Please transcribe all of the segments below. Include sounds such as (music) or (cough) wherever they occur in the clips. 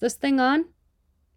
this thing on?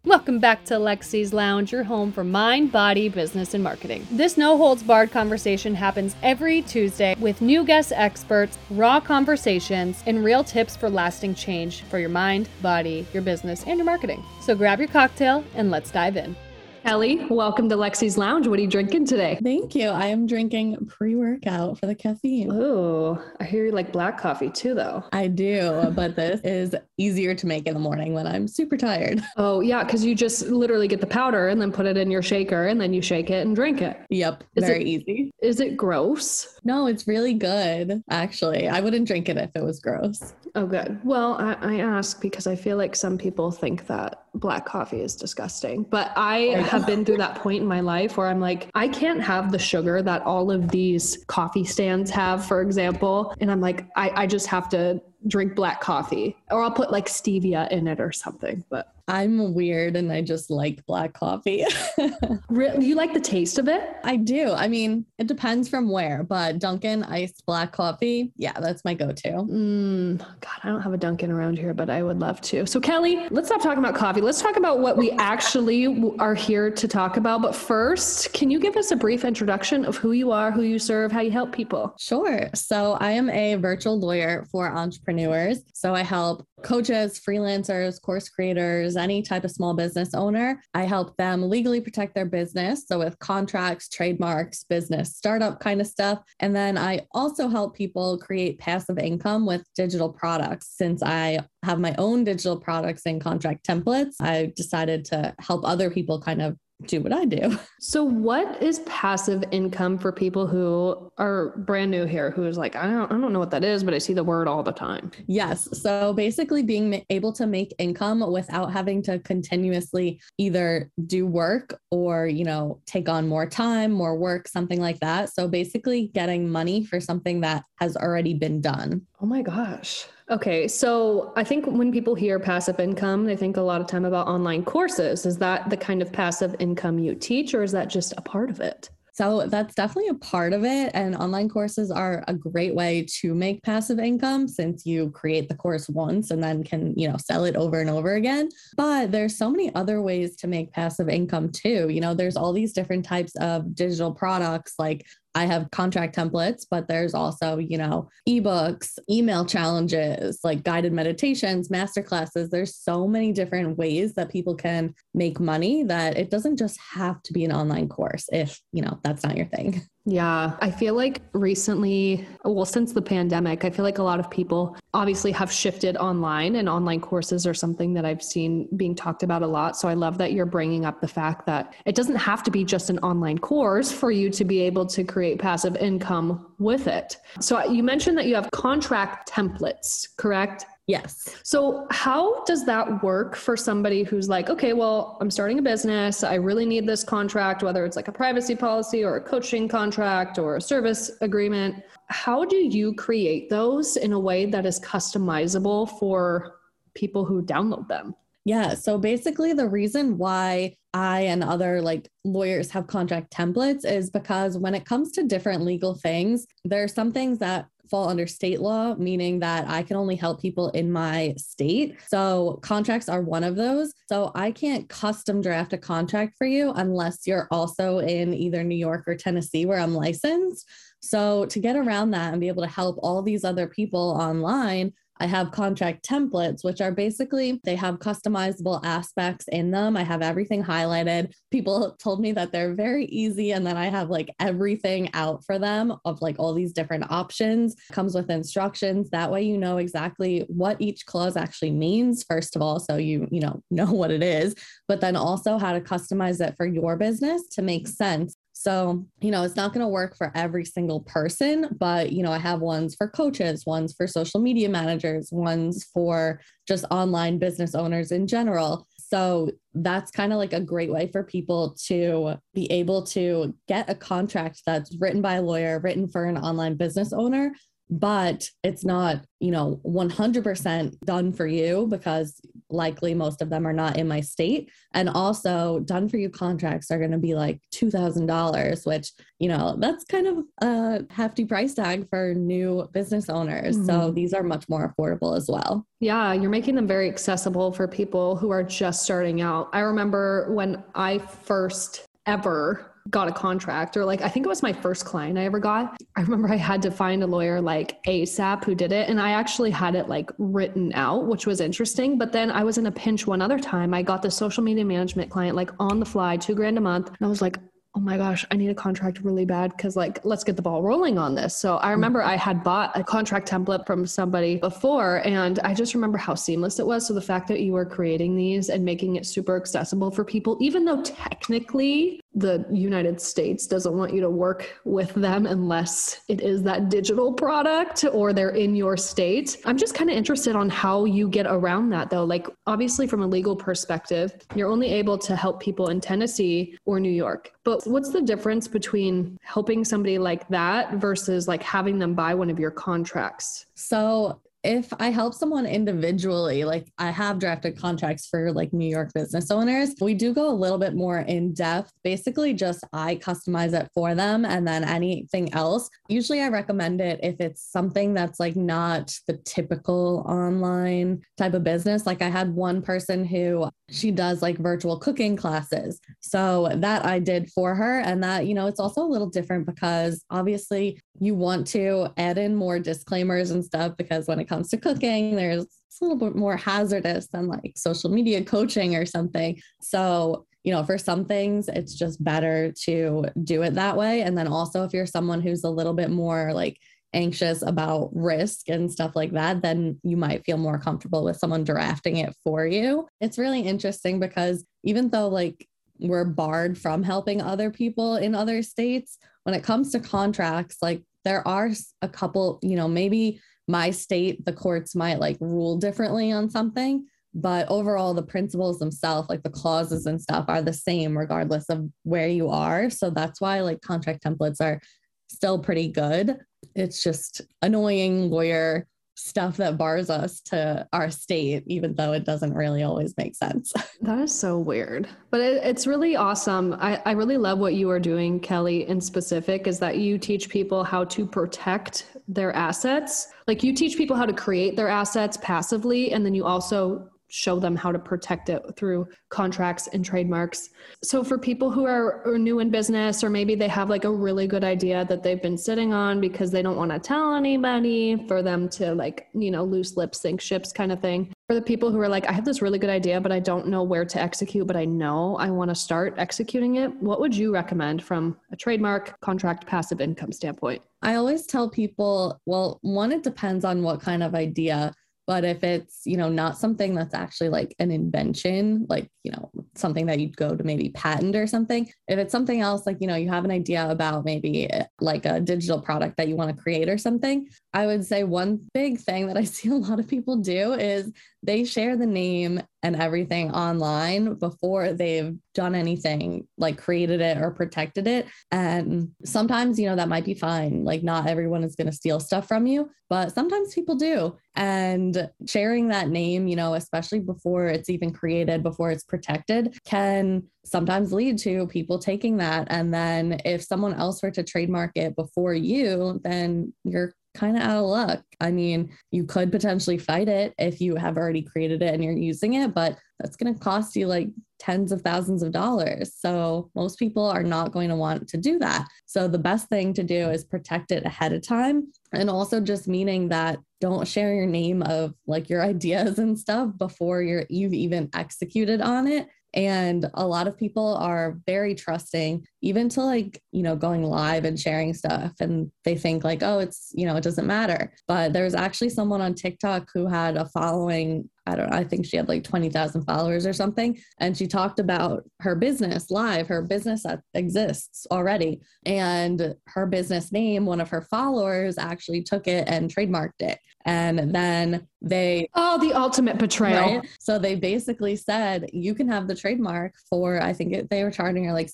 Welcome back to Lexi's Lounge, your home for mind, body, business, and marketing. This no holds barred conversation happens every Tuesday with new guest experts, raw conversations, and real tips for lasting change for your mind, body, your business, and your marketing. So grab your cocktail and let's dive in. Kelli, welcome to Lexi's Lounge. What are you drinking today? Thank you. I am drinking pre workout for the caffeine. Oh, I hear you like black coffee too, though. I do, but this is easier to make in the morning when I'm super tired. (laughs) Oh, yeah, because you just literally get the powder and then put it in your shaker and then you shake it and drink it. Yep, is very it, easy. Is it gross? No, it's really good, actually. I wouldn't drink it if it was gross. Oh, good. Well, I, I ask because I feel like some people think that black coffee is disgusting. But I have been through that point in my life where I'm like, I can't have the sugar that all of these coffee stands have, for example. And I'm like, I, I just have to drink black coffee or I'll put like stevia in it or something. But I'm weird and I just like black coffee. (laughs) Do you like the taste of it? I do. I mean, it depends from where, but Dunkin' iced black coffee, yeah, that's my go to. Mm, God, I don't have a Dunkin' around here, but I would love to. So, Kelli, let's stop talking about coffee. Let's talk about what we actually are here to talk about. But first, can you give us a brief introduction of who you are, who you serve, how you help people? Sure. So, I am a virtual lawyer for entrepreneurs. So, I help coaches, freelancers, course creators, any type of small business owner. I help them legally protect their business. So, with contracts, trademarks, business startup kind of stuff. And then I also help people create passive income with digital products. Since I have my own digital products and contract templates, I decided to help other people kind of do what I do. So, what is passive income for people who are brand new here, who's like, I don't, I don't know what that is, but I see the word all the time? Yes. So, basically, being able to make income without having to continuously either do work or, you know, take on more time, more work, something like that. So, basically, getting money for something that has already been done. Oh my gosh. Okay, so I think when people hear passive income, they think a lot of time about online courses. Is that the kind of passive income you teach, or is that just a part of it? So that's definitely a part of it. And online courses are a great way to make passive income since you create the course once and then can, you know, sell it over and over again. But there's so many other ways to make passive income too. You know, there's all these different types of digital products like I have contract templates, but there's also, you know, ebooks, email challenges, like guided meditations, masterclasses. There's so many different ways that people can make money that it doesn't just have to be an online course if, you know, that's not your thing. (laughs) Yeah, I feel like recently, well, since the pandemic, I feel like a lot of people obviously have shifted online, and online courses are something that I've seen being talked about a lot. So I love that you're bringing up the fact that it doesn't have to be just an online course for you to be able to create passive income with it. So you mentioned that you have contract templates, correct? Yes. So, how does that work for somebody who's like, okay, well, I'm starting a business. I really need this contract, whether it's like a privacy policy or a coaching contract or a service agreement. How do you create those in a way that is customizable for people who download them? Yeah. So, basically, the reason why I and other like lawyers have contract templates is because when it comes to different legal things, there are some things that fall under state law, meaning that I can only help people in my state. So contracts are one of those. So I can't custom draft a contract for you unless you're also in either New York or Tennessee where I'm licensed. So to get around that and be able to help all these other people online, I have contract templates, which are basically they have customizable aspects in them. I have everything highlighted. People told me that they're very easy, and then I have like everything out for them of like all these different options. Comes with instructions. That way, you know exactly what each clause actually means. First of all, so you you know (laughs) know what it is, but then also how to customize it for your business to make sense so, you know, it's not going to work for every single person, but, you know, I have ones for coaches, ones for social media managers, ones for just online business owners in general. So, that's kind of like a great way for people to be able to get a contract that's written by a lawyer, written for an online business owner, but it's not, you know, 100% done for you because likely most of them are not in my state. And also, done for you contracts are going to be like $2,000, which, you know, that's kind of a hefty price tag for new business owners. Mm-hmm. So these are much more affordable as well. Yeah, you're making them very accessible for people who are just starting out. I remember when I first ever got a contract or like I think it was my first client I ever got. I remember I had to find a lawyer like ASAP who did it and I actually had it like written out, which was interesting, but then I was in a pinch one other time. I got the social media management client like on the fly, 2 grand a month, and I was like, oh my gosh, I need a contract really bad because like let's get the ball rolling on this. So I remember I had bought a contract template from somebody before and I just remember how seamless it was. So the fact that you were creating these and making it super accessible for people, even though technically the United States doesn't want you to work with them unless it is that digital product or they're in your state. I'm just kind of interested on how you get around that though. Like obviously from a legal perspective, you're only able to help people in Tennessee or New York. But what's the difference between helping somebody like that versus like having them buy one of your contracts? So if I help someone individually, like I have drafted contracts for like New York business owners, we do go a little bit more in depth. Basically, just I customize it for them. And then anything else, usually I recommend it if it's something that's like not the typical online type of business. Like I had one person who she does like virtual cooking classes. So that I did for her. And that, you know, it's also a little different because obviously you want to add in more disclaimers and stuff because when it comes to cooking, there's it's a little bit more hazardous than like social media coaching or something. So, you know, for some things, it's just better to do it that way. And then also, if you're someone who's a little bit more like anxious about risk and stuff like that, then you might feel more comfortable with someone drafting it for you. It's really interesting because even though like we're barred from helping other people in other states, when it comes to contracts, like there are a couple, you know, maybe my state, the courts might like rule differently on something, but overall, the principles themselves, like the clauses and stuff, are the same regardless of where you are. So that's why like contract templates are still pretty good. It's just annoying lawyer stuff that bars us to our state, even though it doesn't really always make sense. (laughs) That is so weird. But it, it's really awesome. I, I really love what you are doing, Kelli, in specific, is that you teach people how to protect their assets. Like you teach people how to create their assets passively, and then you also show them how to protect it through contracts and trademarks. So for people who are, are, new in business or maybe they have like a really good idea that they've been sitting on because they don't want to tell anybody for them to like, you know, loose lips sink ships kind of thing. For the people who are like I have this really good idea but I don't know where to execute but I know I want to start executing it, what would you recommend from a trademark, contract, passive income standpoint? I always tell people, well, one it depends on what kind of idea but if it's, you know, not something that's actually like an invention, like, you know, something that you'd go to maybe patent or something, if it's something else, like, you know, you have an idea about maybe eh, like a digital product that you want to create or something, I would say one big thing that I (laughs) see a lot of people do is they share the name and everything online before they've done anything like created it or protected it. And sometimes, you know, that might be fine. Like, not everyone is going to steal stuff from you, but sometimes people do. And sharing that name, you know, especially before it's even created, before it's protected, can sometimes lead to people taking that. And then if someone else were to trademark it before you, then you're kind of out of luck. I mean, you could potentially fight it if you have already created it and you're using it, but that's going to cost you like tens of thousands of dollars. So most people are not going to want to do that. So the best thing to do is protect it ahead of time. And also just meaning that don't share your name of like your (laughs) ideas and stuff before you're you've even executed on it and a lot of people are very trusting, even to like, you know, going live and sharing stuff. And they think like, oh, it's, you know, it doesn't matter. But there was actually someone on TikTok who had a following I don't know, I think she had like 20,000 followers or something. And she talked about her business live, her business that exists already. And her business name, one of her followers actually took it and trademarked it. And then they. Oh, the ultimate betrayal. Right? So they basically said, you can have the trademark for, I think it, they were charging her like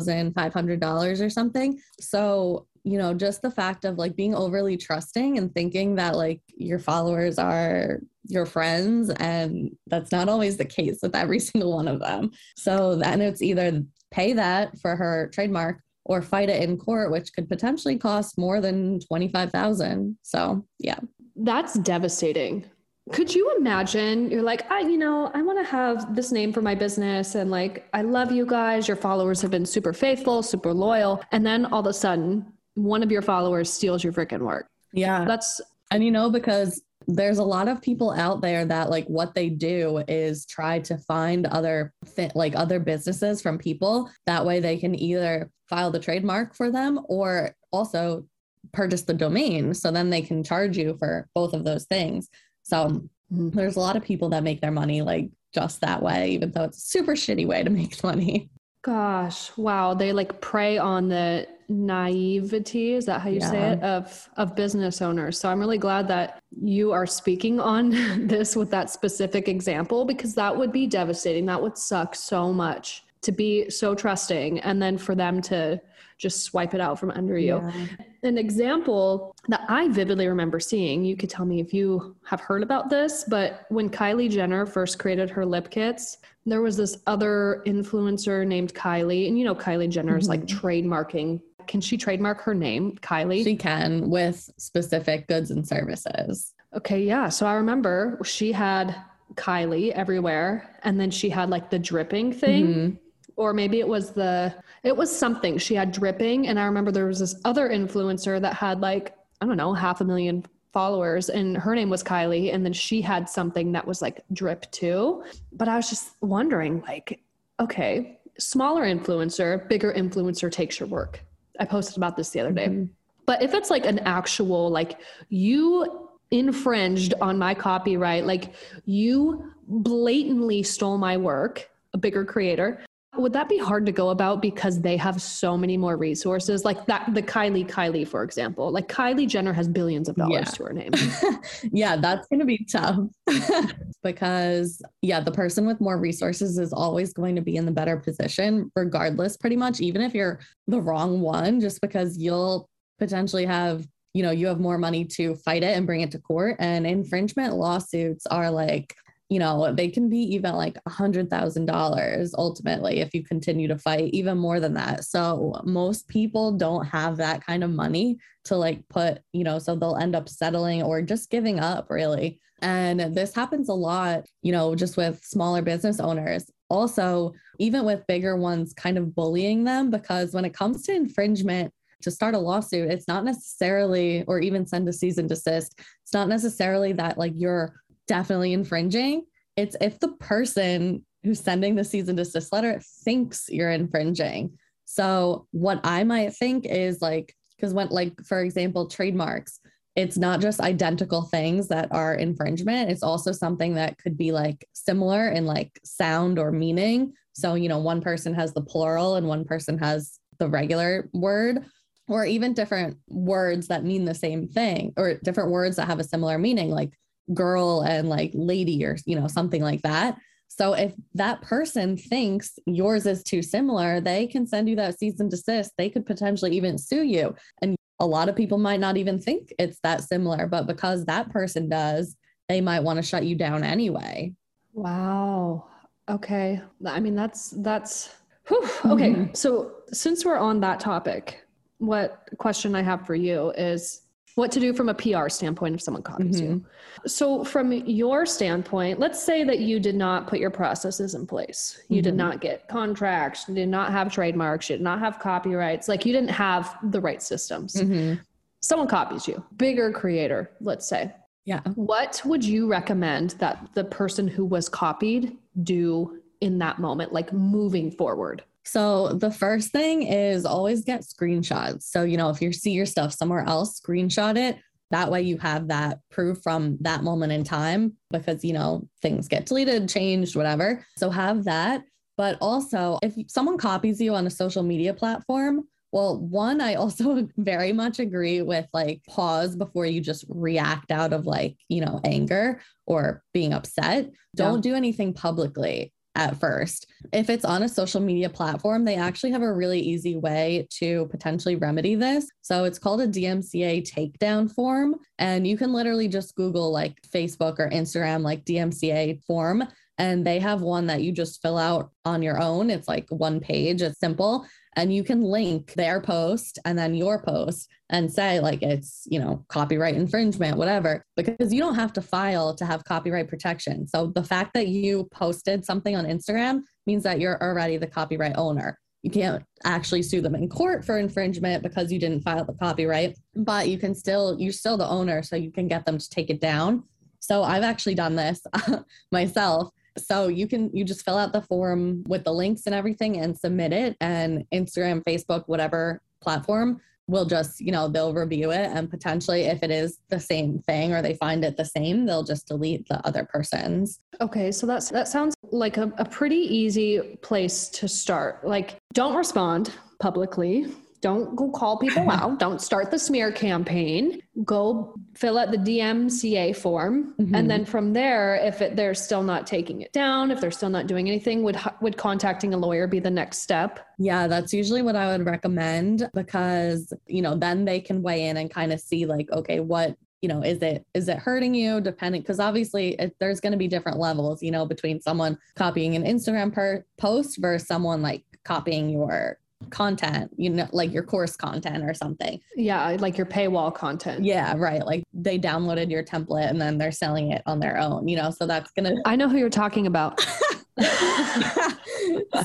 $17,500 or something. So you know, just the fact of like being overly trusting and thinking that like your followers are your friends. And that's not always the case with every (laughs) single one of them. So then it's either pay that for her trademark or fight it in court, which could potentially cost more than 25,000. So yeah. That's devastating. Could you imagine you're like, I, you know, I want to have this name for my business and like, I love you guys. Your followers have been super faithful, super loyal. And then all of a sudden, one of your followers steals your freaking work. Yeah. That's, and you know, because there's a lot of people out there that like what they do is try to find other like other businesses from people that way they can either file the trademark for them or also purchase the domain so then they can charge you for both of those things so mm-hmm. there's a lot of people that make their money like just that way, even though it's a super shitty way to make (laughs) money. Gosh, wow. They like prey on the naivety, is that how you yeah. say it, of of business owners. So I'm really glad that you are speaking on (laughs) this with that specific example because that would be devastating. That would suck so much to be so trusting and then for them to just swipe it out from under you. Yeah. An example that I vividly remember seeing, you could tell me if you have heard about this, but when Kylie Jenner first created her lip kits, there was this other influencer named Kylie, and you know, Kylie Jenner is mm-hmm. like trademarking. Can she trademark her name, Kylie? She can with specific goods and services. Okay, yeah. So I remember she had Kylie everywhere, and then she had like the dripping thing. Mm-hmm or maybe it was the it was something she had dripping. And i remember there was this other influencer that had like i don't know half a million followers and her name was kylie and then she had something that was like drip too. But i was just wondering like okay smaller influencer bigger influencer takes your work. I posted about this the other day. Mm-hmm. but if it's like an actual like you infringed on my copyright like you blatantly stole my work a bigger creator would that be hard to go about because they have so many more resources? Like that, the Kylie Kylie, for example, like Kylie Jenner has billions of dollars yeah. to her name. (laughs) yeah, that's going to be tough (laughs) because, yeah, the person with more resources is always going to be in the better position, regardless, pretty much, even if you're the wrong one, just because you'll potentially have you know you have more money to fight it and bring it to court and infringement lawsuits are like you know, they can be even like a hundred thousand dollars ultimately if you continue to fight, even more than that. So most people don't have that kind of money to like put, you know, so they'll end up settling or just giving up really. And this happens a lot, you know, just with smaller business owners. Also, even with bigger ones, kind of bullying them because when it comes to infringement, to start a lawsuit, it's not necessarily, or even send a cease and desist, it's not necessarily that like you're definitely infringing. It's if the person who's sending the cease and desist letter thinks you're infringing. So what I might think is like, because when like, for example, trademarks, it's not just identical things that are infringement. It's also something that could be like similar in like sound or meaning. So, you know, one person has the plural and one person has the regular word, or even different words that mean the same thing, or different words that have a similar meaning. Like girl and like lady or you know something like that. So if that person thinks yours is too similar they can send you that cease and desist. They could potentially even sue you. And a lot of people might not even think it's that similar but because that person does they might want to shut you down anyway. Wow. Okay. I mean that's that's whew. okay. Mm-hmm. so since we're on that topic what question i have for you is what to do from a PR standpoint if someone copies mm-hmm. you. So, from your standpoint, let's say that you did not put your processes in place. You mm-hmm. did not get contracts, you did not have trademarks, you did not have copyrights, like you didn't have the right systems. Mm-hmm. Someone copies you, bigger creator, let's say. Yeah. What would you recommend that the person who was copied do in that moment, like moving forward? So the first thing is always get screenshots. So, you know, if you see your stuff somewhere else, screenshot it. That way you have that proof from that moment in time because, you know, things get deleted, changed, whatever. So have that. But also, if someone copies you on a social media platform, well, one, I also (laughs) very much agree with like pause before you just react out of like, you know, anger or being upset. Don't yeah. do anything publicly at first. If it's on a social media platform, they actually have a really easy way to potentially remedy this. So it's called a DMCA takedown form. And you can literally just Google like Facebook or Instagram, like DMCA form. And they have one that you just fill out on your own. It's like one page, it's simple and you can link their post and then your post and say like it's you know copyright infringement whatever because you don't have to file to have copyright protection. So the fact that you posted something on instagram means that you're already the copyright owner. You can't actually sue them in court for infringement because you didn't file the copyright but you can still you're still the owner so you can get them to take it down. So i've actually done this (laughs) myself so you can you just fill out the form with the links and everything and submit it and Instagram, Facebook, whatever platform will just, you know, they'll review it and potentially if it is the same thing or they find it the same, they'll just delete the other person's. Okay, so that's that sounds like a, a pretty easy place to start. Like don't respond publicly don't go call people (laughs) out. Don't start the smear campaign. Go fill out the DMCA form, mm-hmm. and then from there, if it, they're still not taking it down, if they're still not doing anything, would would contacting a lawyer be the next step? Yeah, that's usually what I would recommend because you know then they can weigh in and kind of see like, okay, what you know is it is it hurting you depending because obviously it, there's going to be different levels you know between someone copying an instagram per post versus someone like copying your content, you know, like your course content or something. Yeah, like your paywall content. Yeah, right. Like they downloaded your template and then they're selling it on their own, you know, so that's going to. I know who you're talking about. (laughs) (laughs)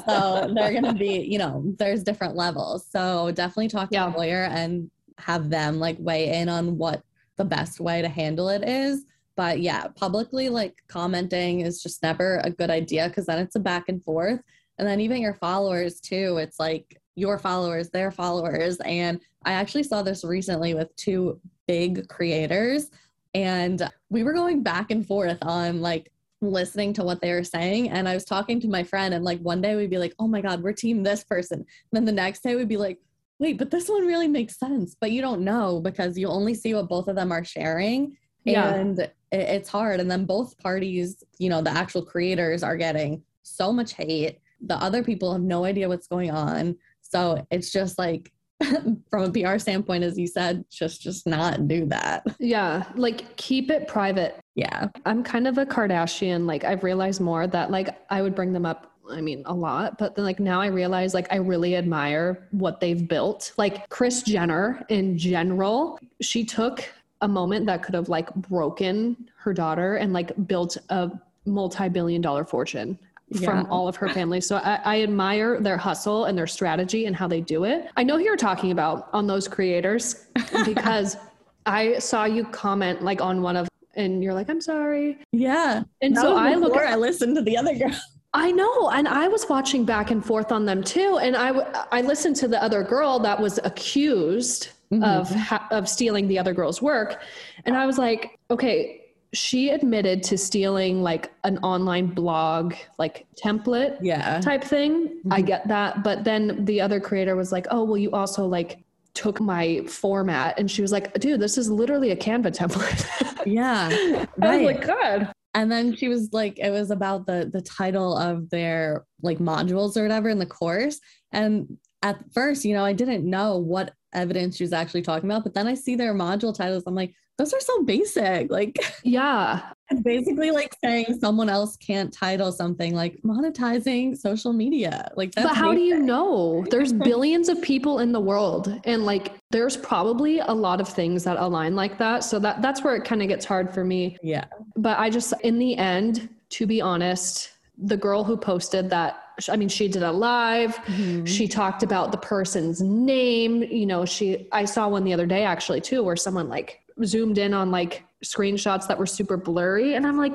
so they're going to be, you know, there's different levels. So definitely talk to yeah. a lawyer and have them like weigh in on what the best way to handle it is. But yeah, publicly like commenting is just never a good idea because then it's a back and forth. And then even your followers too, it's like your followers, their followers. And I actually saw this recently with two big creators. And we were going back and forth on like listening to what they were saying. And I was talking to my friend, and like one day we'd be like, oh my God, we're team this person. And then the next day we'd be like, wait, but this one really makes sense. But you don't know because you only see what both of them are sharing. Yeah. And it's hard. And then both parties, you know, the actual creators are getting so much hate. The other people have no idea what's going on. So it's just like (laughs) from a PR standpoint, as you said, just just not do that. Yeah, like keep it private. Yeah, I'm kind of a Kardashian. Like I've realized more that like I would bring them up. I mean, a lot, but then like now I realize like I really admire what they've built. Like Kris Jenner in general, she took a moment that could have like broken her daughter and like built a multi-billion dollar fortune yeah. from all of her family. So I, I, admire their hustle and their strategy and how they do it. I know who you're talking about on those creators (laughs) because I saw you comment like on one of and you're like, I'm sorry. Yeah. And that so I look at, I listened to the other girl. (laughs) I know, and I was watching back and forth on them too, and I I listened to the other girl that was accused mm-hmm. of of stealing the other girl's work, and I was like, okay, she admitted to stealing like an online blog like template yeah. type thing. Mm-hmm. i get that but then the other creator was like oh well you also like took my format. And she was like dude this is literally a canva template. (laughs) Yeah right. i was like god. And then she was like it was about the the title of their like modules or whatever in the course. And at first you know i didn't know what evidence she was actually talking about but then i see their module titles. I'm like those are so basic. Like, (laughs) yeah. basically like saying someone else can't title something like monetizing social media. Like, but how basic. do you know? There's (laughs) billions of people in the world, and like, there's probably a lot of things that align like that. So that that's where it kind of gets hard for me. Yeah. But I just, in the end, to be honest, the girl who posted that I mean, she did a live. Mm-hmm. She talked about the person's name. You know, she, I saw one the other day actually too, where someone like zoomed in on like screenshots that were super blurry. And I'm like,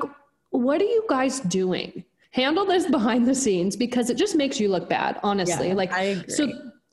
what are you guys doing? Handle this behind the scenes because it just makes you look bad, honestly. Yeah, like, so,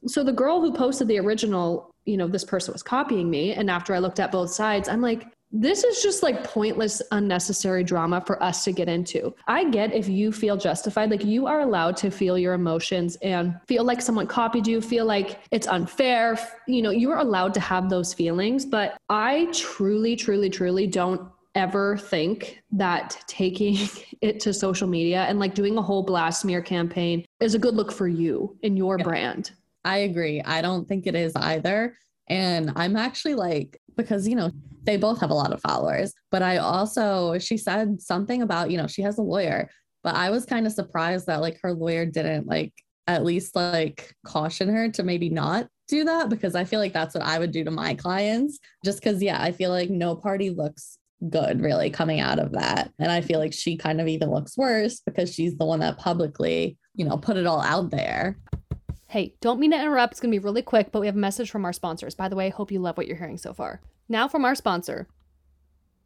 so the girl who posted the original, you know, this person was copying me. And after I looked at both sides, I'm like, this is just like pointless, unnecessary drama for us to get into. I get if you feel justified, like you are allowed to feel your emotions and feel like someone copied you, feel like it's unfair. You know, you are allowed to have those feelings, but I truly, truly, truly don't ever think that taking (laughs) it to social media and like doing a whole blast smear campaign is a good look for you and your yeah. brand. I agree. I don't think it is either. And I'm actually like, because, you know, they both have a lot of followers, but I also, she said something about, you know, she has a lawyer, but I was kind of surprised that like her lawyer didn't like at least like caution her to maybe not do that because I feel like that's what I would do to my clients. Just because, yeah, I feel like no party looks good really coming out of that. And I feel like she kind of even looks worse because she's the one that publicly, you know, put it all out there. Hey, don't mean to interrupt. It's going to be really quick, but we have a message from our sponsors. By the way, hope you love what you're hearing so far. Now from our sponsor.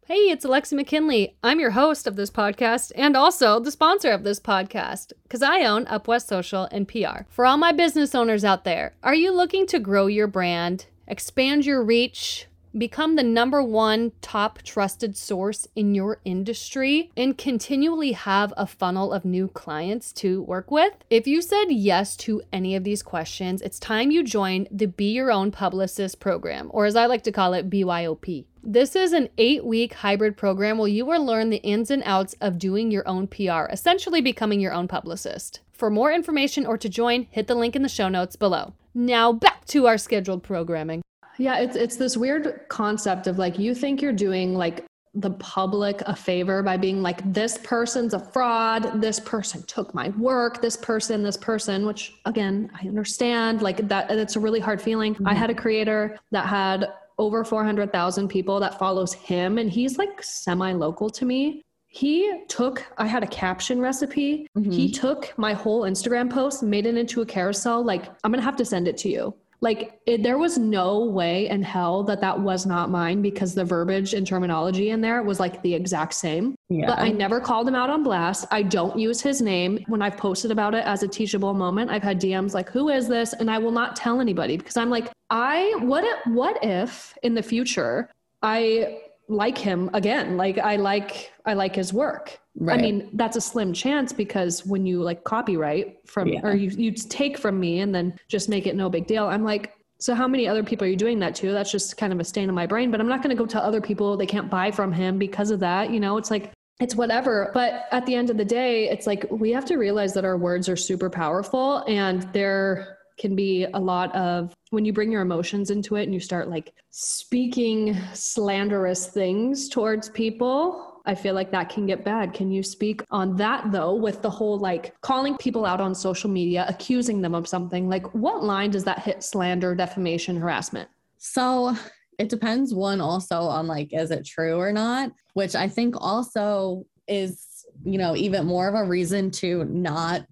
Hey, it's Alexi McKinley. I'm your host of this podcast and also the sponsor of this podcast because I own Up West Social and PR. For all my business owners out there, are you looking to grow your brand, expand your reach, Become the number one top trusted source in your industry and continually have a funnel of new clients to work with. If you said yes to any of these questions, it's time you join the Be Your Own Publicist program, or as I like to call it, BYOP. This is an eight week hybrid program where you will learn the ins and outs of doing your own PR, essentially becoming your own publicist. For more information or to join, hit the link in the show notes below. Now back to our scheduled programming. Yeah, it's it's this weird concept of like you think you're doing like the public a favor by being like this person's a fraud, this person took my work, this person, this person, which again, I understand like that it's a really hard feeling. Mm-hmm. I had a creator that had over 400,000 people that follows him and he's like semi local to me he took i had a caption recipe mm-hmm. he took my whole instagram post made it into a carousel like i'm gonna have to send it to you like it, there was no way in hell that that was not mine because the verbiage and terminology in there was like the exact same. Yeah. but i never called him out on blast. I don't use his name. When i've posted about it as a teachable moment i've had dms like who is this? And i will not tell anybody because i'm like i what if what if in the future i like him again like i like i like his work right. i mean that's a slim chance because when you like copyright from yeah. or you, you take from me and then just make it no big deal i'm like so how many other people are you doing that to that's just kind of a stain on my brain but i'm not going to go tell other people they can't buy from him because of that you know it's like it's whatever. But at the end of the day, it's like we have to realize that our words are super powerful and they're can be a lot of when you bring your emotions into it and you start like speaking slanderous things towards people. I feel like that can get bad. Can you speak on that though, with the whole like calling people out on social media, accusing them of something? Like, what line does that hit slander, defamation, harassment? So it depends, one also on like, is it true or not? Which I think also is, you know, even more of a reason to not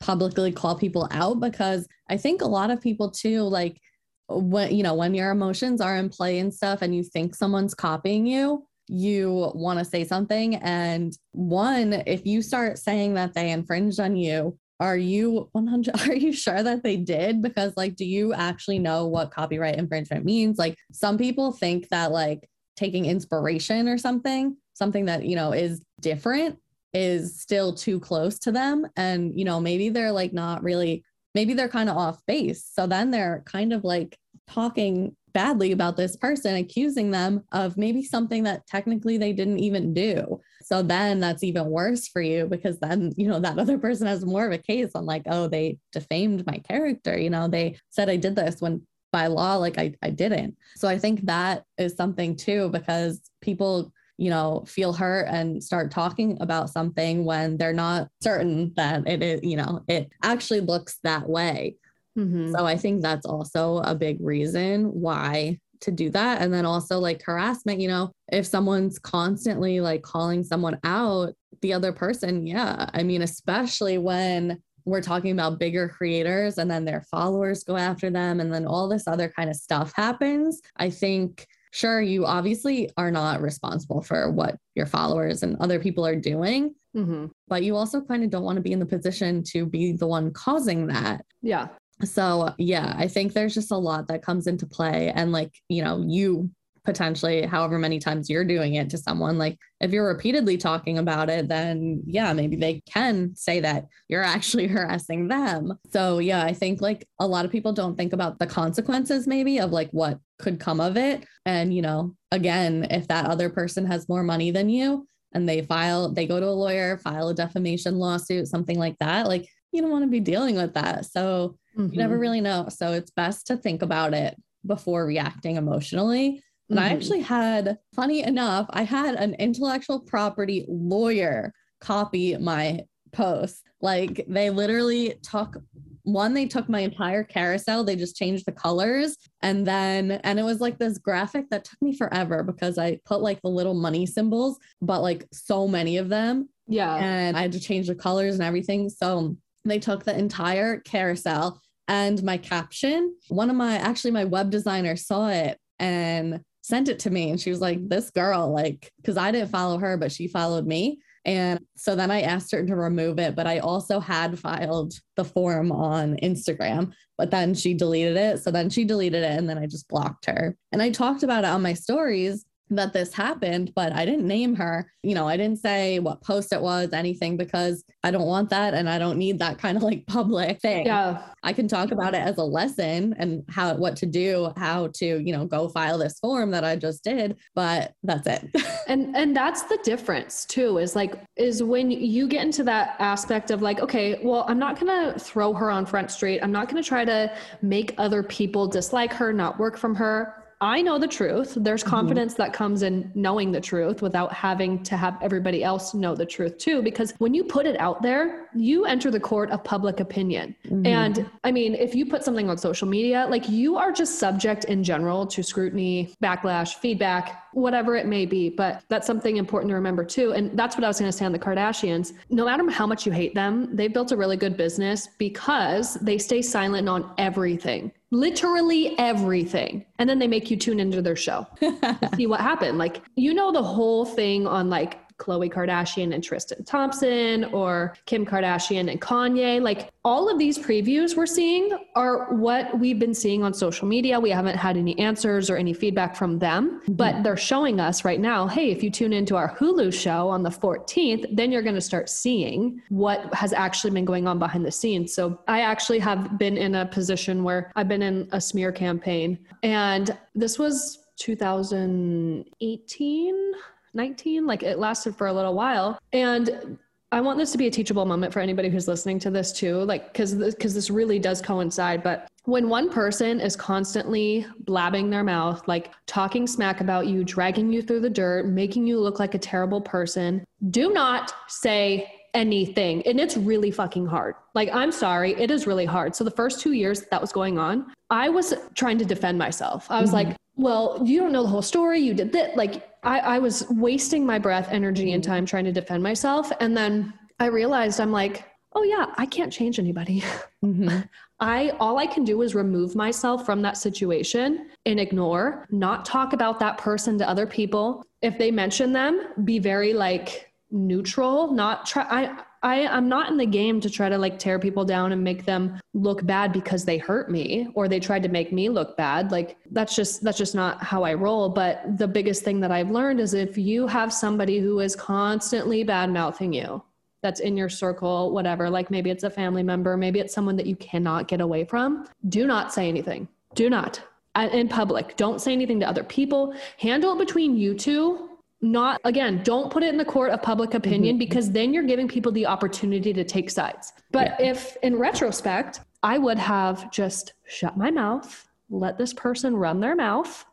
publicly call people out because I think a lot of people too, like when, you know, when your emotions are in play and stuff and you think someone's copying you, you want to say something. And one, if you start saying that they infringed on you, are you 100 (laughs) are you sure that they did because like do you actually know what copyright infringement means like some people think that like taking inspiration or something something that you know is different is still too close to them. And you know maybe they're like not really maybe they're kind of off base. So then they're kind of like talking badly about this person accusing them of maybe something that technically they didn't even do. So then that's even worse for you because then you know that (laughs) other person has more of a case on like oh they defamed my character. You know they said i did this when by law like i, I didn't. So i think that is something too because people you know, feel hurt and start talking about something when they're not certain that it is, you know, it actually looks that way. Mm-hmm. So I think that's also a big reason why to do that. And then also like harassment, you know, if someone's constantly like calling someone out, the other person, yeah. I mean, especially when we're talking about bigger creators and then their followers go after them and then all this other kind of stuff happens. I think sure, you obviously are not responsible for what your followers and other people are doing, mm-hmm. but you also kind of don't want to be in the position to be the one causing that. Yeah. So, yeah, I think there's just a lot that comes into play. And like, you know, you potentially however many times you're doing it to someone like if you're repeatedly talking about it then yeah maybe they can say that you're (laughs) actually harassing them so yeah i think like a lot of people don't think about the consequences maybe of like what could come of it and you know again, if that other person has more money than you and they file, they go to a lawyer, file a defamation lawsuit, something like that, like you don't want to be dealing with that. So mm-hmm. you never mm-hmm. really know. So it's best to think about it before reacting emotionally. And mm-hmm. I actually had, funny enough, I had an intellectual property lawyer copy my post. Like they literally took one, they took my entire carousel, they just changed the colors. And then, and it was like this graphic that took me forever because I put like the little money symbols, but like so many of them. Yeah. And I had to change the colors and everything. So they took the entire carousel and my caption. One of my, actually, my web designer saw it and sent it to me. And she was like, This girl, like, because I didn't follow her, but she followed me. And so then I asked her to remove it, but I also had filed the form on Instagram, but then she deleted it. So then she deleted it and then I just blocked her. And I talked about it on my stories that this happened, but I didn't name her. You know, I didn't say what post it was, anything, because I don't want that and I don't need that (laughs) kind of like public thing. Yeah. I can talk about it as a lesson and how what to do, how to, you know, go file this form that I just did, but that's it. (laughs) and and that's the difference too, is like is when you get into that aspect of like, okay, well, I'm not gonna throw her on front street. I'm not gonna try to make other people dislike her, not work from her I know the truth. There's mm-hmm. confidence mm-hmm. that comes in knowing the truth without having to have everybody else know the truth too. Because when you put it out there, you enter the court of public opinion. Mm-hmm. And I mean, if you put something on social media, like you are just subject in general to scrutiny, backlash, feedback, whatever it may be. But that's something important to remember too. And that's what I was going to say on the Kardashians. No matter how much you hate them, they've built a really good business because they stay silent on everything literally everything. And then they make you tune into their show (laughs) see what happened. Like, you know, the whole thing on like Khloe Kardashian and Tristan Thompson or Kim Kardashian and Kanye. Like all of these previews we're seeing are what we've been seeing on social media. We haven't had any answers or any feedback from them, but mm-hmm. they're showing us right now hey, if you tune into our Hulu show on the 14th, then you're going to start seeing what has actually been going on behind the scenes. So I actually have been in a position where I've been in a smear campaign, and this was 2018 19 like it lasted for a little while and I want this to be a teachable moment for anybody who's listening to this too, like because because this really does coincide. But when one person is constantly blabbing their mouth, like talking smack about you, dragging you through the dirt, making you look like a terrible person, do not say anything. And it's really fucking hard. Like, I'm sorry, it is really hard. So, the first two years that was going on, I was trying to defend myself. I was mm-hmm. like, well, you don't know the whole story. You did that. Like, I, I was wasting my breath, energy, and time trying to defend myself. And then I realized I'm like, oh, yeah, I can't change anybody. Mm-hmm. (laughs) I all I can do is remove myself from that situation and ignore, not talk about that person to other people. If they mention them, be very like neutral, not try I I, I'm not in the game to try to like tear people down and make them look bad because they hurt me or they tried to make me look bad. Like that's just that's just not how I roll. But the biggest thing that I've learned is if you have somebody who is constantly bad mouthing you, that's in your circle, whatever, like maybe it's a family member, maybe it's someone that you cannot get away from, do not say anything. Do not. In public, don't say anything to other people. Handle it between you two not again don't put it in the court of public opinion mm-hmm. because then you're giving people the opportunity to take sides but yeah. if in retrospect i would have just shut my mouth let this person run their mouth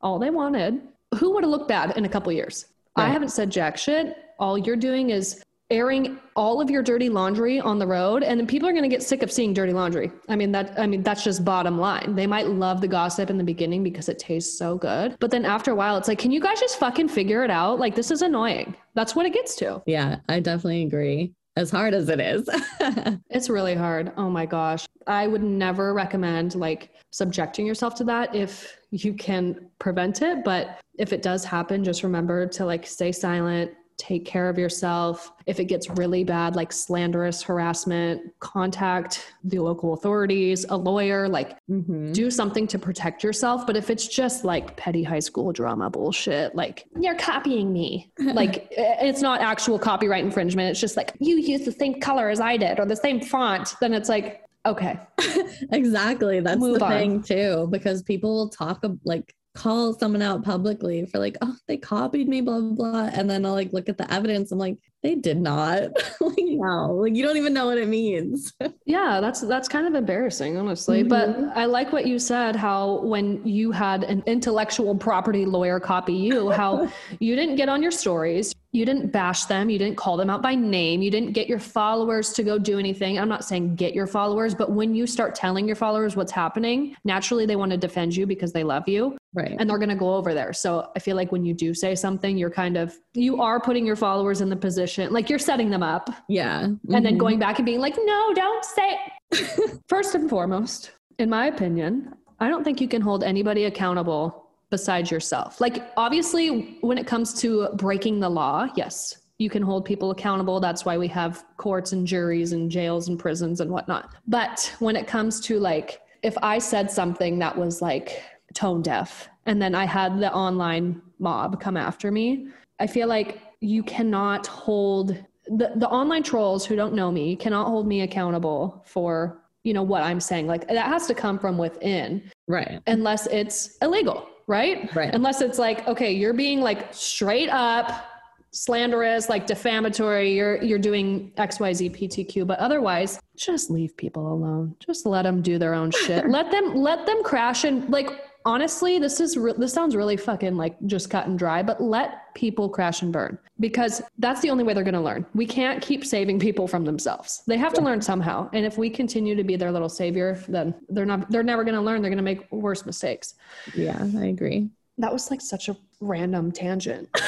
all they wanted who would have looked bad in a couple years right. i haven't said jack shit all you're doing is airing all of your dirty laundry on the road and then people are going to get sick of seeing dirty laundry. I mean that i mean that's just bottom line. They might love the gossip in the beginning because it tastes so good but then after a while it's like can you guys just fucking figure it out? Like this is annoying. That's what it gets to. Yeah i definitely agree. As hard as it is. (laughs) It's really hard. Oh my gosh. I would never recommend like subjecting yourself to that if you can prevent it but if it does happen just remember to like stay silent take care of yourself. If it gets really bad, like slanderous harassment, contact the local authorities, a lawyer, like mm-hmm. do something to protect yourself. But if it's just like petty high school drama bullshit, like you're copying me, (laughs) like it's not actual copyright infringement. It's just like you use the same color as I did or the same font, then it's like, okay. (laughs) exactly. That's Move the on. thing too, because people will talk like call someone out publicly for like, oh, they copied me, blah, blah, blah. And then I'll like look at the evidence. I'm like, they did not. (laughs) like, no, like you don't even know what it means. (laughs) yeah, that's that's kind of embarrassing, honestly. Mm-hmm. But I like what you said, how when you had an intellectual property lawyer copy you, how (laughs) you didn't get on your stories, you didn't bash them, you didn't call them out by name, you didn't get your followers to go do anything. I'm not saying get your followers, but when you start telling your followers what's happening, naturally they want to defend you because they love you. Right. And they're going to go over there. So I feel like when you do say something, you're kind of, you are putting your followers in the position, like you're setting them up. Yeah. Mm-hmm. And then mm-hmm. going back and being like, no, don't say. (laughs) First and foremost, in my opinion, I don't think you can hold anybody accountable besides yourself. Like, obviously, when it comes to breaking the law, yes, you can hold people accountable. That's why we have courts and juries and jails and prisons and whatnot. But when it comes to like, if I said something that was like, tone deaf. And then I had the online mob come after me. I feel like you cannot hold the, the online trolls who don't know me cannot hold me accountable for you know what i'm saying. Like that has to come from within. Right. Unless it's illegal right? Right. Unless it's like okay you're being like straight up slanderous like defamatory you're you're doing xyz ptq but otherwise just leave people alone. Just let them do their own shit. (laughs) Let them let them crash and like honestly, this is re- this sounds really fucking like just cut and dry, but let people crash and burn because that's the only way they're going to learn. We can't keep saving people from themselves. They have to learn somehow. And if we continue to be their little savior, then they're not they're never going to learn. They're going to make worse mistakes. Yeah, I agree. That was like such a random tangent. (laughs)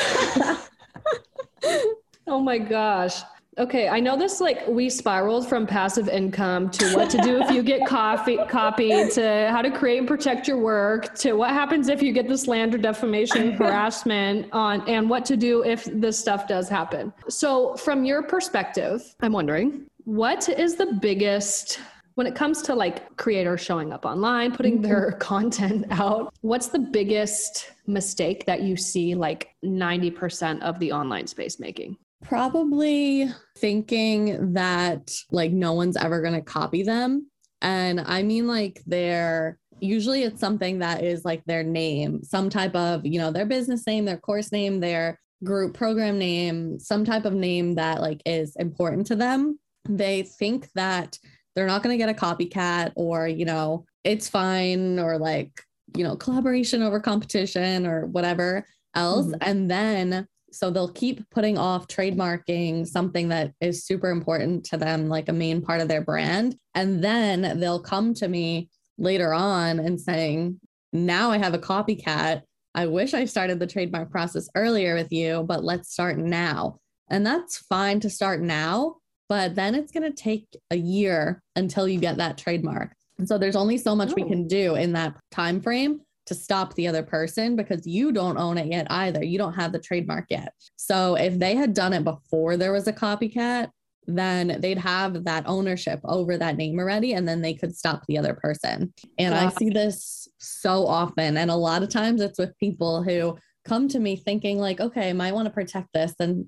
(laughs) oh my gosh. Okay, I know this like we spiraled from passive income to what to do if you get coffee (laughs) copied to how to create and protect your work to what happens if you get the slander, defamation, (laughs) harassment on and what to do if this stuff does happen. So, from your perspective, I'm wondering, what is the biggest when it comes to like creators showing up online, putting mm-hmm. their (laughs) content out, what's the biggest mistake that you see like 90% of the online space making? Probably thinking that like no one's ever going to copy them. And I mean, like, they're usually it's something that is like their name, some type of, you know, their business name, their course name, their group program name, some type of name that like is important to them. They think that they're not going to get a copycat or, you know, it's fine or like, you know, collaboration over competition or whatever else. Mm-hmm. And then so they'll keep putting off trademarking something that is super important to them, like a main part of their brand. And then they'll come to me later on and saying, now I have a copycat. I wish I started the trademark process earlier with you, but let's start now. And that's fine to start now, but then it's going to take a year until you get that trademark. And so there's only so much oh. we can do in that time frame to stop the other person because you don't own it yet either. You don't have the trademark yet. So if they had done it before there was a copycat, then they'd have that ownership over that name already and then they could stop the other person. And I see this so often. And a lot of times it's with people who come to me thinking, like, okay, I might want to protect this and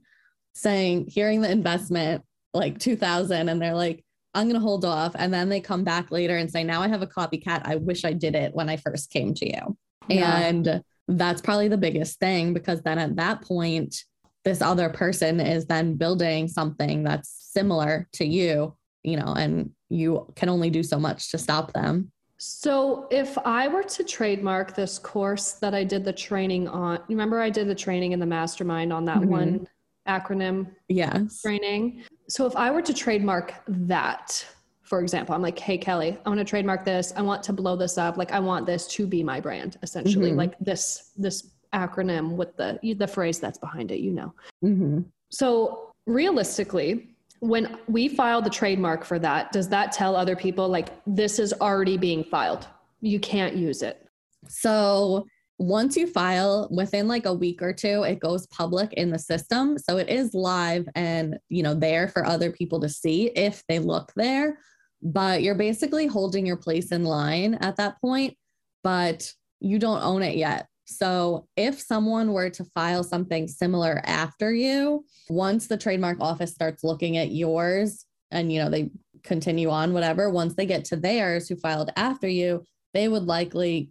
saying, hearing the investment like 2000, and they're like, I'm going to hold off. And then they come back later and say, now I have a copycat. I wish I did it when I first came to you. Yeah. And that's probably the biggest thing because then at that point, this other person is then building something that's similar to you, you know, and you can only do so much to stop them. So, if I were to trademark this course that I did the training on, remember I did the training in the mastermind on that mm-hmm. one acronym yes. training. So if I were to trademark that, for example, I'm like, hey, Kelli, I want to trademark this. I want to blow this up. Like, I want this to be my brand, essentially. Mm-hmm. Like this, this acronym with the the phrase that's behind it, you know. Mm-hmm. So realistically, when we file the trademark for that, does that tell other people like this is already being filed? You can't use it. So once you file within like a week or two it goes public in the system. So it is live and you know there for other people to see if they look there. But you're basically holding your place in line at that point but you don't own it yet. So if someone were to file something similar after you once the trademark office starts looking at yours and you know they continue on whatever once they get to theirs who filed after you they would likely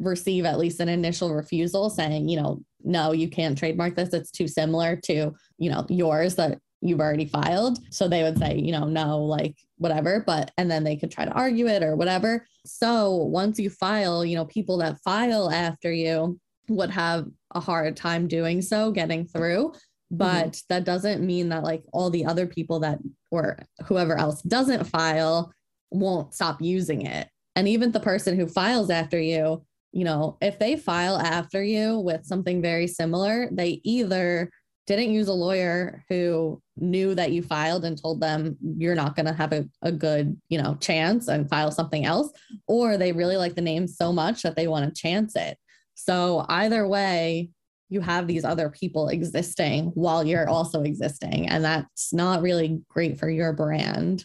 receive at least an initial refusal saying, you know, no, you can't trademark this. It's too similar to, you know, yours that you've already filed. So they would say, you know, no, like whatever, but and then they could try to argue it or whatever. So once you file, you know, people that file after you would have a hard time doing so, getting through. But mm-hmm. that doesn't mean that like all the other people that or whoever else doesn't file won't stop using it. And even the person who files after you, you know, if they file after you with something very similar, they either didn't use a lawyer who knew that you filed and told them you're not going to have a, a good, you know, chance and file something else, or they really like the name so much that they want to chance it. So either way, you have these other people existing while you're also existing. And that's not really great for your brand.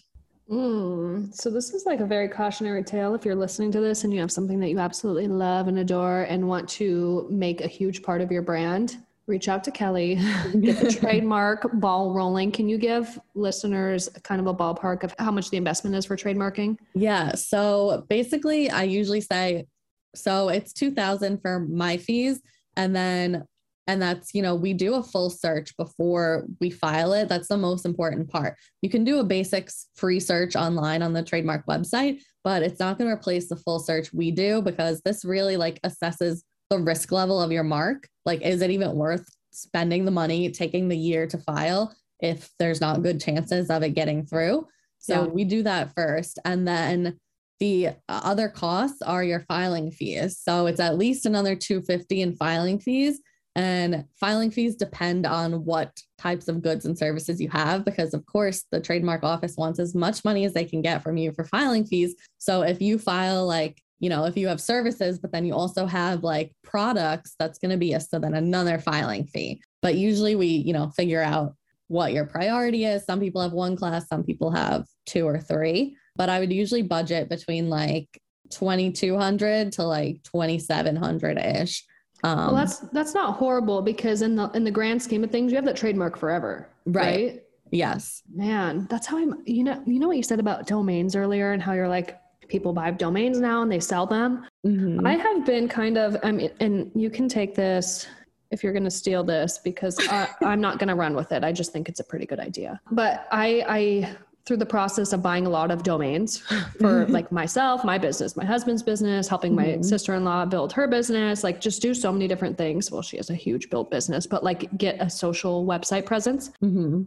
Mm, so this is like a very cautionary tale if you're listening to this and you have something that you absolutely love and adore and want to make a huge part of your brand reach out to Kelli. (laughs) Get the (laughs) trademark ball rolling. Can you give listeners kind of a ballpark of how much the investment is for trademarking? Yeah so basically i usually say so it's 2000 for my fees and then and that's you know we do a full search before we file it. That's the most important part. You can do a basics free search online on the trademark website but it's not going to replace the full search we do because this really like assesses the risk level of your mark. Like is it even worth spending the money taking the year to file if there's not good chances of it getting through? So yeah. we do that first. And then the other costs are your filing fees. So it's at least another 250 in filing fees and filing fees depend on what types of goods and services you have, because of course, the trademark office wants as much money as they can get from you for filing fees. So if you file like, you know, if you have services, but then you also have like products, that's going to be a so then another filing fee. But usually we, you know, figure out what your priority is. Some people have one class, some people have two or three. But I would usually budget between like 2200 to like 2700 ish um, well, that's that's not horrible because in the in the grand scheme of things, you have that trademark forever, right? right? Yes. Man, that's how I'm. You know, you know what you said about domains earlier, and how you're like people buy domains now and they sell them. Mm-hmm. I have been kind of. I mean, and you can take this if you're going to steal this because I, I'm not going to run with it. I just think it's a pretty good idea. But I I through the process of buying a lot of domains (laughs) for like myself, my business, my husband's business, helping my mm-hmm. sister-in-law build her business, like just do so many different things. Well, she has a huge built business, but like get a social website presence. Mm-hmm.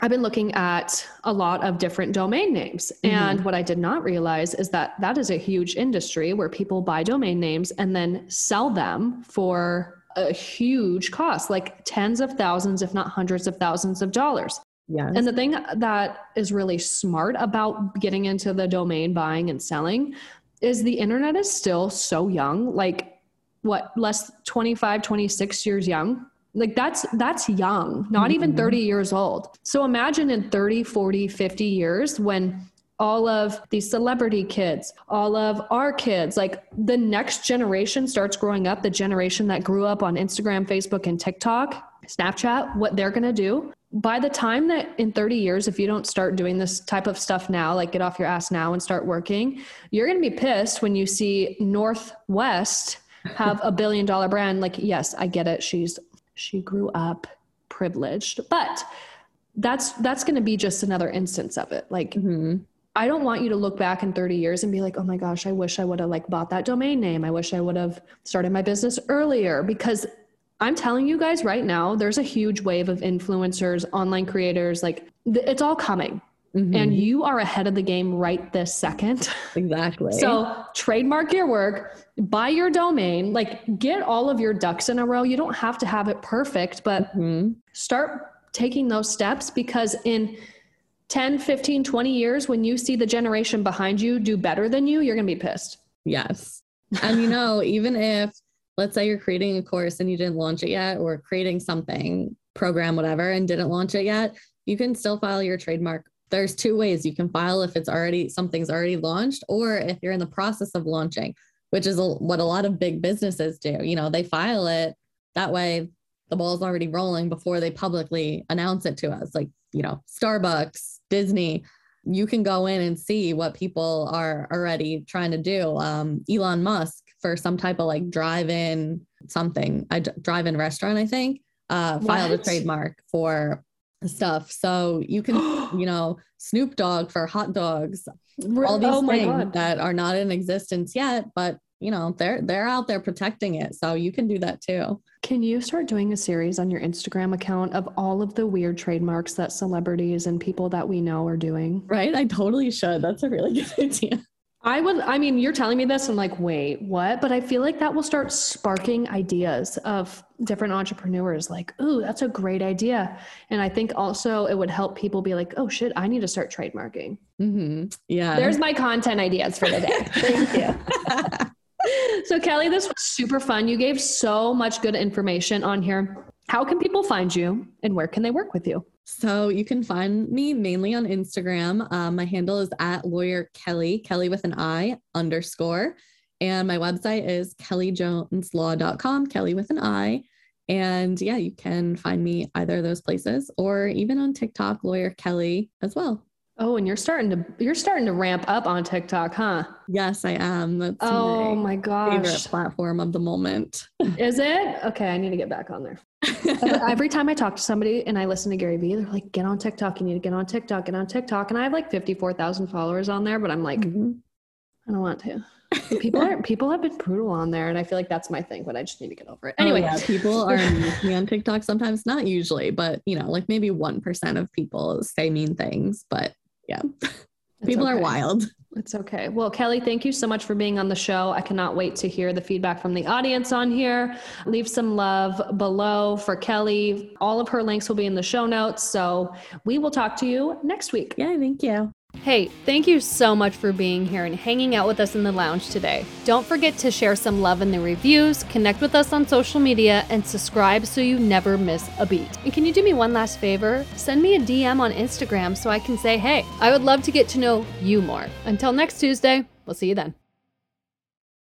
I've been looking at a lot of different domain names. Mm-hmm. And what I did not realize is that that is a huge industry where people buy domain names and then sell them for a huge cost, like tens of thousands, if not hundreds of thousands of dollars. Yes. And the thing that is really smart about getting into the domain buying and selling is the internet is still so young, like what, less 25, 26 years young. Like that's that's young, not mm-hmm. even 30 years old. So imagine in 30, 40, 50 years when all of these celebrity kids, all of our kids, like the next generation starts growing up, the generation that grew up on Instagram, Facebook, and TikTok, Snapchat, what they're going to do by the time that in 30 years, if you don't start doing this type of stuff now, like get off your ass now and start working, you're going to be pissed when you see North West have a billion dollar brand. Like, yes, I get it. She's, she grew up privileged, but that's, that's going to be just another instance of it. Like, mm-hmm. I don't want you to look back in 30 years and be like, oh my gosh, I wish I would have like bought that domain name. I wish I would have started my business earlier because I'm telling you guys right now, there's a huge wave of influencers, online creators, like th- it's all coming. Mm-hmm. And you are ahead of the game right this second. Exactly. so trademark your work, buy your domain, like get all of your ducks in a row. You don't have to have it perfect, but mm-hmm. start taking those steps because in 10, 15, 20 years, when you see the generation behind you do better than you, you're going to be pissed. Yes. And you know, (laughs) even if let's say you're creating a course and you didn't launch it yet, or creating something, program, whatever, and didn't launch it yet, you can still file your trademark. There's two ways you can file if it's already something's already launched, or if you're in the process of launching, which is what a lot of big businesses do. You know, they file it that way the ball's already rolling before they publicly announce it to us. Like, you know, Starbucks, Disney, you can go in and see what people are already trying to do. Um, Elon Musk for some type of like drive-in something, a d- drive-in restaurant, I think, uh, filed a trademark for stuff. So you can, (gasps) you know, Snoop Dogg for hot dogs, all these oh things that are not in existence yet, but you know, they're they're out there protecting it. So you can do that too. Can you start doing a series on your Instagram account of all of the weird trademarks that celebrities and people that we know are doing? Right? I totally should. That's a really (laughs) good idea. I would, I mean, you're telling me this, I'm like, wait, what? But I feel like that will start sparking ideas of different entrepreneurs, like, ooh, that's a great idea. And I think also it would help people be like, oh shit, I need to start trademarking. Mm-hmm. Yeah. There's my content ideas for the day. (laughs) Thank you. (laughs) so, Kelli, this was super fun. You gave so much good information on here. How can people find you and where can they work with you? So you can find me mainly on Instagram. Um, my handle is at lawyer Kelli, Kelli with an I underscore. And my website is kellijoneslaw.com, Kelli with an I. And yeah, you can find me either of those places or even on TikTok, lawyer Kelli as well. Oh, and you're starting to you're starting to ramp up on TikTok, huh? Yes, I am. That's Oh my my favorite gosh. platform of the moment. Is it? Okay, I need to get back on there. Every time I talk to somebody and I listen to Gary Vee, they're like, get on TikTok. You need to get on TikTok, get on TikTok. And I have like 54,000 followers on there, but I'm like, Mhm. I don't want to. People are people have been brutal on there, and I feel like that's my thing, but I just need to get over it. Oh, Anyway, yeah, people are mean me on TikTok sometimes, not usually, but you know, like maybe 1% of people say mean things, but yeah, it's people are wild. It's okay. Well, Kelli, thank you so much for being on the show. I cannot wait to hear the feedback from the audience on here. Leave some love below for Kelli. All of her links will be in the show notes. So we will talk to you next week. Yeah, thank you. Hey, thank you so much for being here and hanging out with us in the lounge today. Don't forget to share some love in the reviews, connect with us on social media, and subscribe so you never miss a beat. And can you do me one last favor? Send me a DM on Instagram so I can say, hey, I would love to get to know you more. Until next Tuesday, we'll see you then.